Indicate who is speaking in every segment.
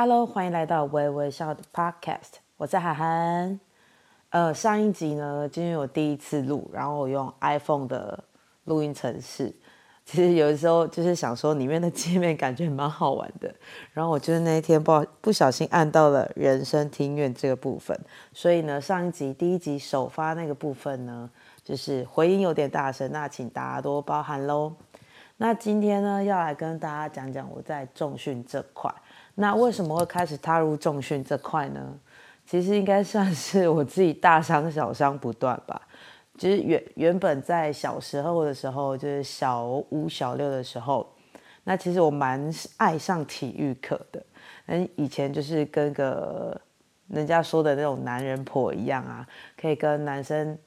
Speaker 1: Hello，欢迎来到微微笑的 Podcast，我是涵涵。呃，上一集呢，今天我第一次录，然后我用 iPhone 的录音程式。其实有的时候就是想说，里面的界面感觉蛮好玩的。然后我就是那一天不不小心按到了人声听院这个部分，所以呢，上一集第一集首发那个部分呢，就是回音有点大声，那请大家多包涵喽。那今天呢，要来跟大家讲讲我在重训这块。那为什么会开始踏入重训这块呢？其实应该算是我自己大伤小伤不断吧。其实原原本在小时候的时候，就是小五小六的时候，那其实我蛮爱上体育课的。嗯，以前就是跟个人家说的那种男人婆一样啊，可以跟男生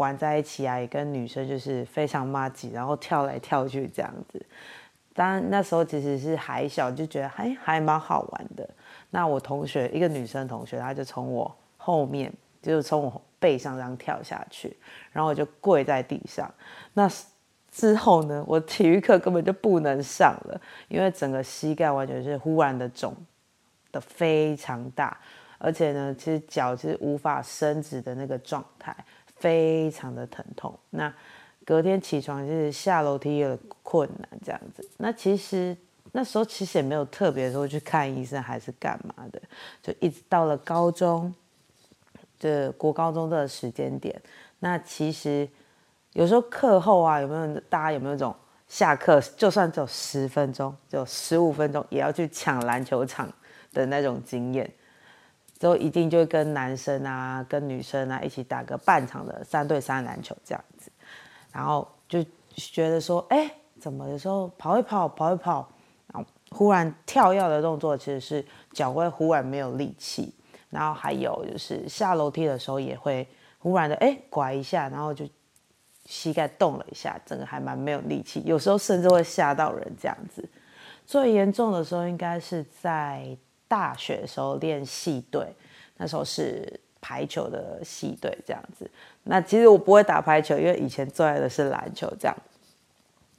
Speaker 1: 玩在一起啊，也跟女生就是非常麻吉，然后跳来跳去这样子。当然那时候其实是还小，就觉得还还蛮好玩的。那我同学一个女生同学，她就从我后面，就是从我背上这样跳下去，然后我就跪在地上。那之后呢，我体育课根本就不能上了，因为整个膝盖完全是忽然的肿的非常大，而且呢，其实脚其实无法伸直的那个状态，非常的疼痛。那隔天起床就是下楼梯有困难这样子，那其实那时候其实也没有特别说去看医生还是干嘛的，就一直到了高中，这国高中的时间点，那其实有时候课后啊，有没有大家有没有这种下课就算只有十分钟，就十五分钟也要去抢篮球场的那种经验，之后一定就会跟男生啊、跟女生啊一起打个半场的三对三篮球这样子。然后就觉得说，哎，怎么有时候跑一跑，跑一跑，然后忽然跳跃的动作，其实是脚会忽然没有力气。然后还有就是下楼梯的时候也会忽然的，哎，拐一下，然后就膝盖动了一下，整个还蛮没有力气。有时候甚至会吓到人这样子。最严重的时候应该是在大学时候练戏队，那时候是。排球的系队这样子，那其实我不会打排球，因为以前最爱的是篮球这样。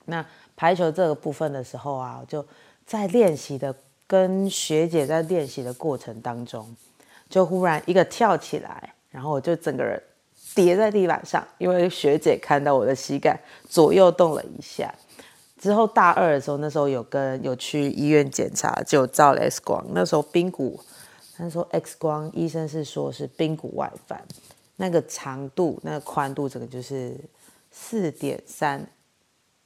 Speaker 1: 那排球这个部分的时候啊，就在练习的跟学姐在练习的过程当中，就忽然一个跳起来，然后我就整个人跌在地板上，因为学姐看到我的膝盖左右动了一下。之后大二的时候，那时候有跟有去医院检查，就照了 X 光，那时候髌骨。他说 X 光，医生是说是髌骨外翻，那个长度、那个宽度，整个就是四点三，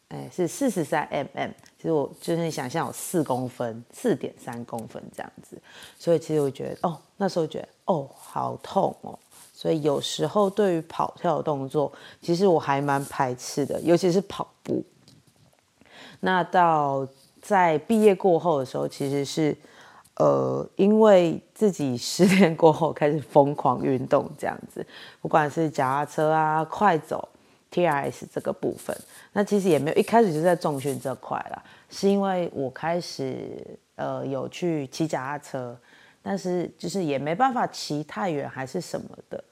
Speaker 1: 哎，是四十三 mm。其实我就是想象有四公分，四点三公分这样子。所以其实我觉得，哦，那时候觉得，哦，好痛哦。所以有时候对于跑跳的动作，其实我还蛮排斥的，尤其是跑步。那到在毕业过后的时候，其实是。呃，因为自己失恋过后开始疯狂运动，这样子，不管是脚踏车啊、快走、T R S 这个部分，那其实也没有一开始就在重训这块啦，是因为我开始呃有去骑脚踏车，但是就是也没办法骑太远还是什么的，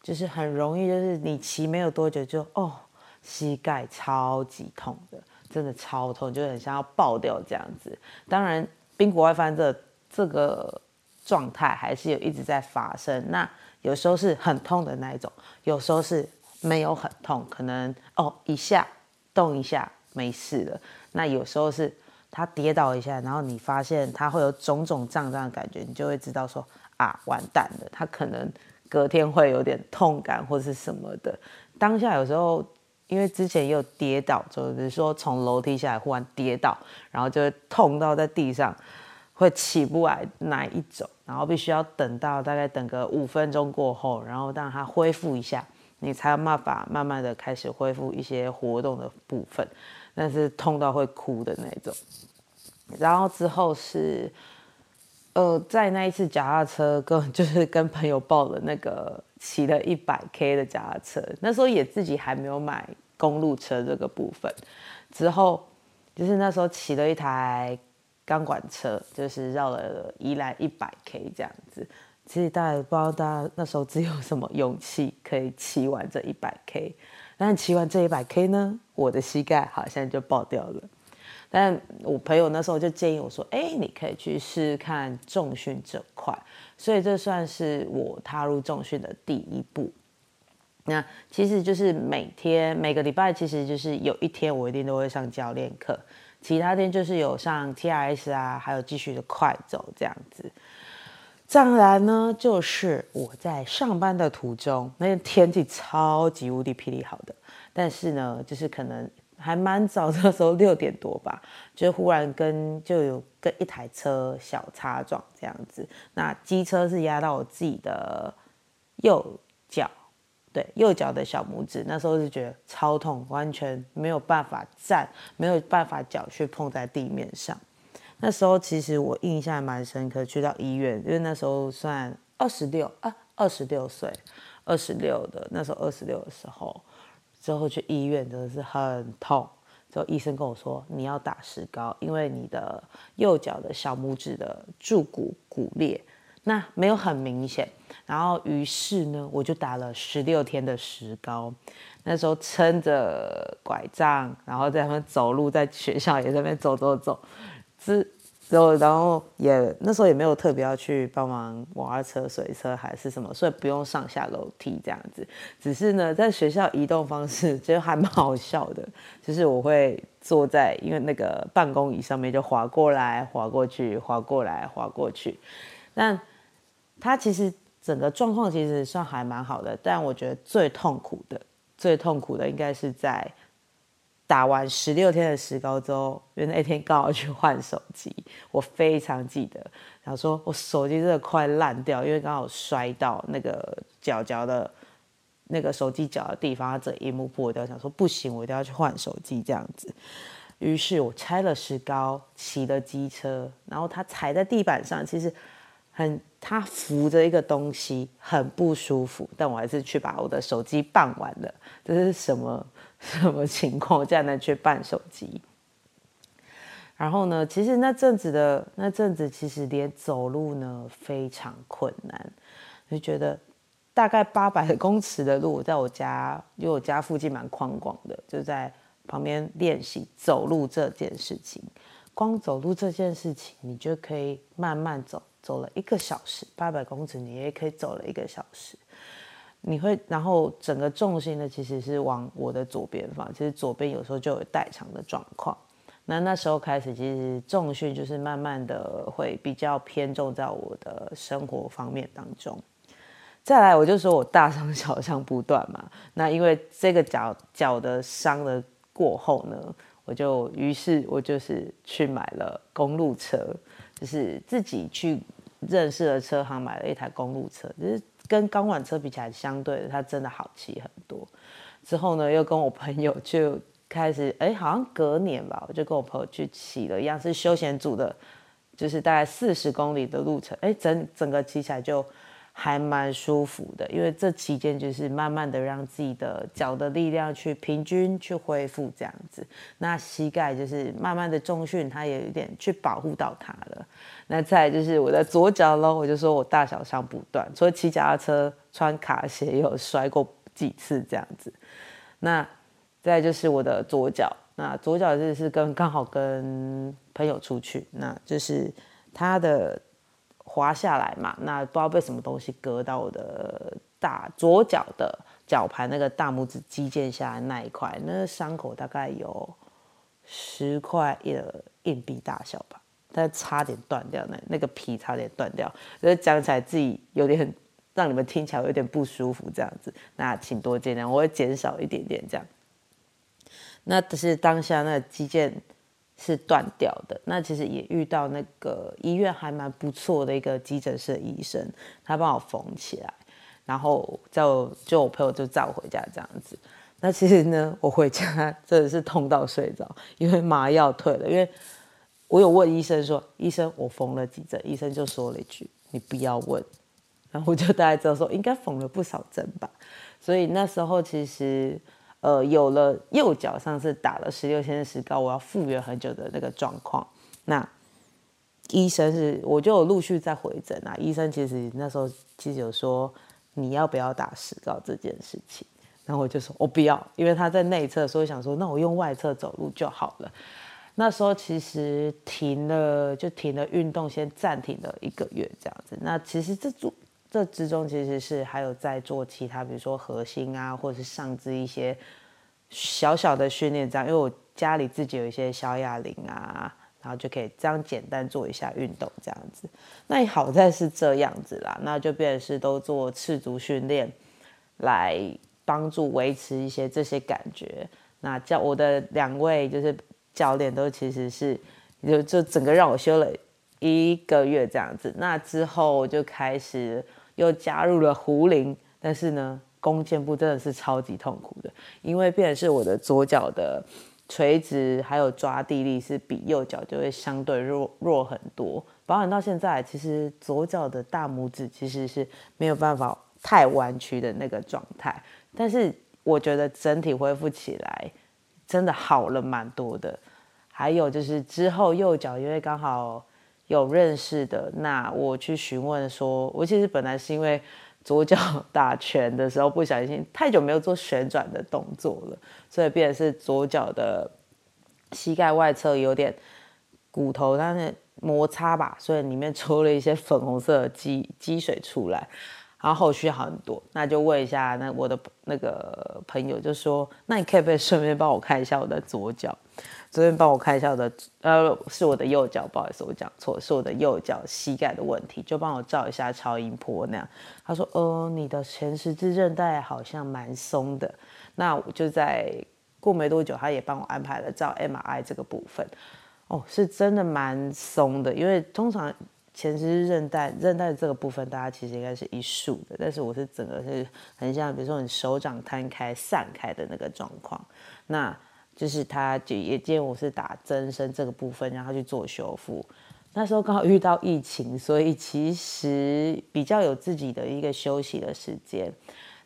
Speaker 1: 就是很容易就是你骑没有多久就哦膝盖超级痛的，真的超痛，就很像要爆掉这样子。当然，髌骨外翻这。这个状态还是有一直在发生，那有时候是很痛的那一种，有时候是没有很痛，可能哦一下动一下没事了。那有时候是他跌倒一下，然后你发现他会有种种胀胀的感觉，你就会知道说啊完蛋了，他可能隔天会有点痛感或是什么的。当下有时候因为之前也有跌倒，就是说从楼梯下来忽然跌倒，然后就会痛到在地上。会起不来那一种，然后必须要等到大概等个五分钟过后，然后让它恢复一下，你才有办法慢慢的开始恢复一些活动的部分，但是痛到会哭的那种。然后之后是，呃，在那一次脚踏车跟 就是跟朋友报了那个骑了一百 K 的脚踏车，那时候也自己还没有买公路车这个部分，之后就是那时候骑了一台。钢管车就是绕了宜兰一百 K 这样子，其实大家不知道大家那时候只有什么勇气可以骑完这一百 K，但骑完这一百 K 呢，我的膝盖好像就爆掉了。但我朋友那时候就建议我说：“哎，你可以去试试看重训这块。”所以这算是我踏入重训的第一步。那其实就是每天每个礼拜，其实就是有一天我一定都会上教练课，其他天就是有上 T R S 啊，还有继续的快走这样子。再来呢，就是我在上班的途中，那天天气超级无敌霹雳好的，但是呢，就是可能还蛮早的时候，六点多吧，就忽然跟就有跟一台车小擦撞这样子。那机车是压到我自己的右脚，对，右脚的小拇指，那时候是觉得超痛，完全没有办法站，没有办法脚去碰在地面上。那时候其实我印象蛮深刻，去到医院，因为那时候算二十六啊，二十六岁，二十六的那时候二十六的时候，之后去医院真的是很痛。之后医生跟我说，你要打石膏，因为你的右脚的小拇指的柱骨骨裂，那没有很明显。然后于是呢，我就打了十六天的石膏。那时候撑着拐杖，然后在那边走路，在学校也在那边走走走。之之后，然后也那时候也没有特别要去帮忙娃娃车、水车还是什么，所以不用上下楼梯这样子。只是呢，在学校移动方式就还蛮好笑的，就是我会坐在因为那个办公椅上面就滑过来、滑过去、滑过来、滑过去。但他其实整个状况其实算还蛮好的，但我觉得最痛苦的、最痛苦的应该是在。打完十六天的石膏之后，因为那天刚好去换手机，我非常记得，然后说我手机真的快烂掉，因为刚好摔到那个角角的，那个手机角的地方，它这荧幕破掉，想说不行，我一定要去换手机这样子。于是我拆了石膏，骑了机车，然后它踩在地板上，其实很，它扶着一个东西，很不舒服，但我还是去把我的手机办完了。这是什么？什么情况？这样能去办手机？然后呢？其实那阵子的那阵子，其实连走路呢非常困难，就觉得大概八百公尺的路，在我家，因为我家附近蛮宽广的，就在旁边练习走路这件事情。光走路这件事情，你就可以慢慢走，走了一个小时，八百公尺你也可以走了一个小时。你会，然后整个重心呢，其实是往我的左边放。其实左边有时候就有代偿的状况。那那时候开始，其实重训就是慢慢的会比较偏重在我的生活方面当中。再来，我就说我大伤小伤不断嘛。那因为这个脚脚的伤的过后呢，我就于是我就是去买了公路车，就是自己去认识的车行，买了一台公路车，就是。跟钢管车比起来，相对的它真的好骑很多。之后呢，又跟我朋友就开始，哎，好像隔年吧，我就跟我朋友去骑了一样是休闲组的，就是大概四十公里的路程，哎，整整个骑起来就。还蛮舒服的，因为这期间就是慢慢的让自己的脚的力量去平均去恢复这样子，那膝盖就是慢慢的重训，它也有点去保护到它了。那再就是我的左脚喽，我就说我大小伤不断，除了骑脚踏车穿卡鞋有摔过几次这样子。那再就是我的左脚，那左脚就是跟刚好跟朋友出去，那就是他的。滑下来嘛，那不知道被什么东西割到我的大左脚的脚盘那个大拇指肌腱下来那一块，那伤口大概有十块硬硬币大小吧，但差点断掉，那那个皮差点断掉，所以讲起来自己有点让你们听起来有点不舒服这样子，那请多见谅，我会减少一点点这样。那只是当下那肌腱。是断掉的，那其实也遇到那个医院还蛮不错的一个急诊室医生，他帮我缝起来，然后就就我朋友就载我回家这样子。那其实呢，我回家 真的是痛到睡着，因为麻药退了。因为我有问医生说，医生我缝了几针，医生就说了一句，你不要问。然后我就大概知道说，应该缝了不少针吧。所以那时候其实。呃，有了右脚上次打了十六天的石膏，我要复原很久的那个状况。那医生是，我就有陆续在回诊啊。医生其实那时候其实有说你要不要打石膏这件事情，然后我就说我不要，因为他在内侧，所以想说那我用外侧走路就好了。那时候其实停了，就停了运动，先暂停了一个月这样子。那其实这组这之中其实是还有在做其他，比如说核心啊，或者是上肢一些小小的训练这样。因为我家里自己有一些小哑铃啊，然后就可以这样简单做一下运动这样子。那也好在是这样子啦，那就变成是都做赤足训练来帮助维持一些这些感觉。那教我的两位就是。教练都其实是，就就整个让我修了一个月这样子。那之后我就开始又加入了胡铃，但是呢，弓箭步真的是超级痛苦的，因为变是我的左脚的垂直还有抓地力是比右脚就会相对弱弱很多。保养到现在，其实左脚的大拇指其实是没有办法太弯曲的那个状态，但是我觉得整体恢复起来真的好了蛮多的。还有就是之后右脚，因为刚好有认识的，那我去询问说，我其实本来是因为左脚 打拳的时候不小心太久没有做旋转的动作了，所以变成是左脚的膝盖外侧有点骨头它的摩擦吧，所以里面 抽了一些粉红色的积积水出来，然后后续好很多，那就问一下那我的那个朋友就说，那你可不可以顺便帮我看一下我的左脚？这边帮我看一下我的，呃，是我的右脚，不好意思，我讲错，是我的右脚膝盖的问题，就帮我照一下超音波那样。他说，呃，你的前十字韧带好像蛮松的。那我就在过没多久，他也帮我安排了照 MRI 这个部分。哦，是真的蛮松的，因为通常前十字韧带韧带这个部分，大家其实应该是一束的，但是我是整个是很像，比如说你手掌摊开散开的那个状况。那就是他就也建议我是打增生这个部分，然后去做修复。那时候刚好遇到疫情，所以其实比较有自己的一个休息的时间。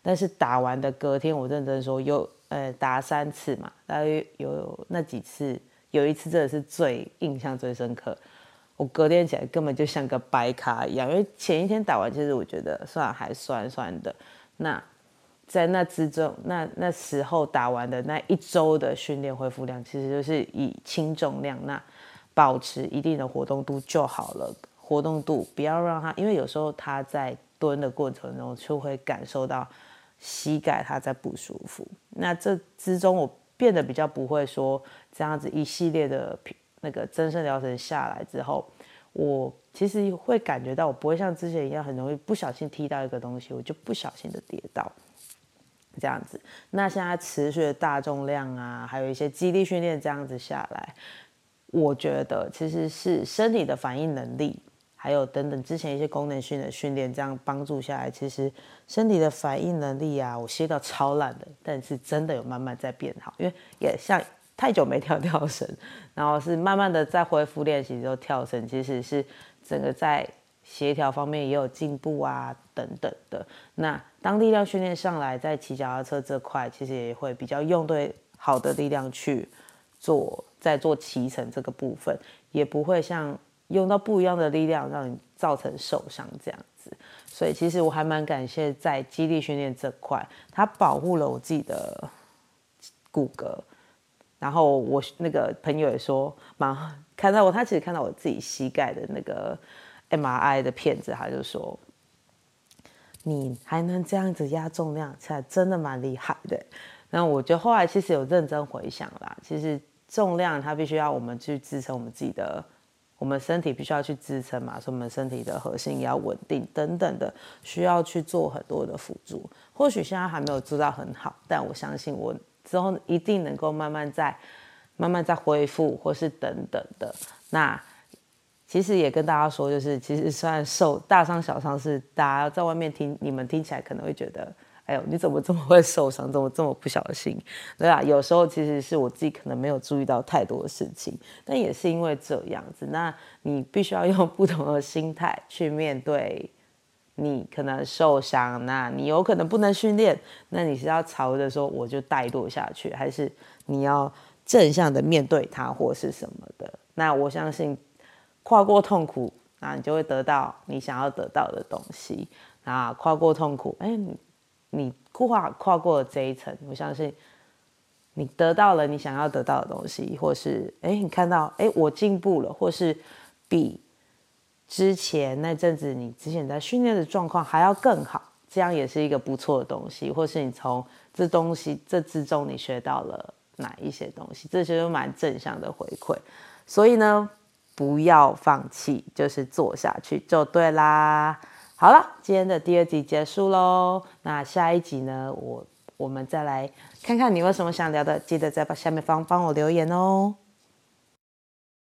Speaker 1: 但是打完的隔天，我认真说有呃打三次嘛，大约有那几次，有一次真的是最印象最深刻。我隔天起来根本就像个白卡一样，因为前一天打完，其实我觉得算还酸酸的。那在那之中，那那时候打完的那一周的训练恢复量，其实就是以轻重量，那保持一定的活动度就好了。活动度不要让他，因为有时候他在蹲的过程中就会感受到膝盖他在不舒服。那这之中我变得比较不会说这样子一系列的那个增生疗程下来之后，我其实会感觉到我不会像之前一样很容易不小心踢到一个东西，我就不小心的跌倒。这样子，那现在持续的大重量啊，还有一些肌力训练，这样子下来，我觉得其实是身体的反应能力，还有等等之前一些功能性的训练，这样帮助下来，其实身体的反应能力啊，我歇到超烂的，但是真的有慢慢在变好，因为也像太久没跳跳绳，然后是慢慢的在恢复练习之后跳绳，其实是整个在。协调方面也有进步啊，等等的。那当力量训练上来，在骑脚踏车这块，其实也会比较用对好的力量去做，在做骑乘这个部分，也不会像用到不一样的力量，让你造成受伤这样子。所以其实我还蛮感谢在肌力训练这块，它保护了我自己的骨骼。然后我那个朋友也说，蛮看到我，他其实看到我自己膝盖的那个。M R I 的片子，他就说：“你还能这样子压重量，才真的蛮厉害的。”那我觉得后来其实有认真回想啦，其实重量它必须要我们去支撑我们自己的，我们身体必须要去支撑嘛，说我们身体的核心也要稳定等等的，需要去做很多的辅助。或许现在还没有做到很好，但我相信我之后一定能够慢慢在慢慢在恢复，或是等等的那。其实也跟大家说，就是其实虽然受大伤小伤是大家在外面听，你们听起来可能会觉得，哎呦，你怎么这么会受伤，怎么这么不小心？对啊，有时候其实是我自己可能没有注意到太多的事情，但也是因为这样子，那你必须要用不同的心态去面对你可能受伤，那你有可能不能训练，那你是要朝着说我就怠惰下去，还是你要正向的面对它或是什么的？那我相信。跨过痛苦，那你就会得到你想要得到的东西。那跨过痛苦，哎，你跨跨过了这一层，我相信你得到了你想要得到的东西，或是哎，你看到哎，我进步了，或是比之前那阵子你之前在训练的状况还要更好，这样也是一个不错的东西，或是你从这东西这之中你学到了哪一些东西，这些都蛮正向的回馈。所以呢，不要放弃，就是做下去就对啦。好了，今天的第二集结束喽。那下一集呢，我我们再来看看你有什么想聊的，记得在下面方帮我留言哦。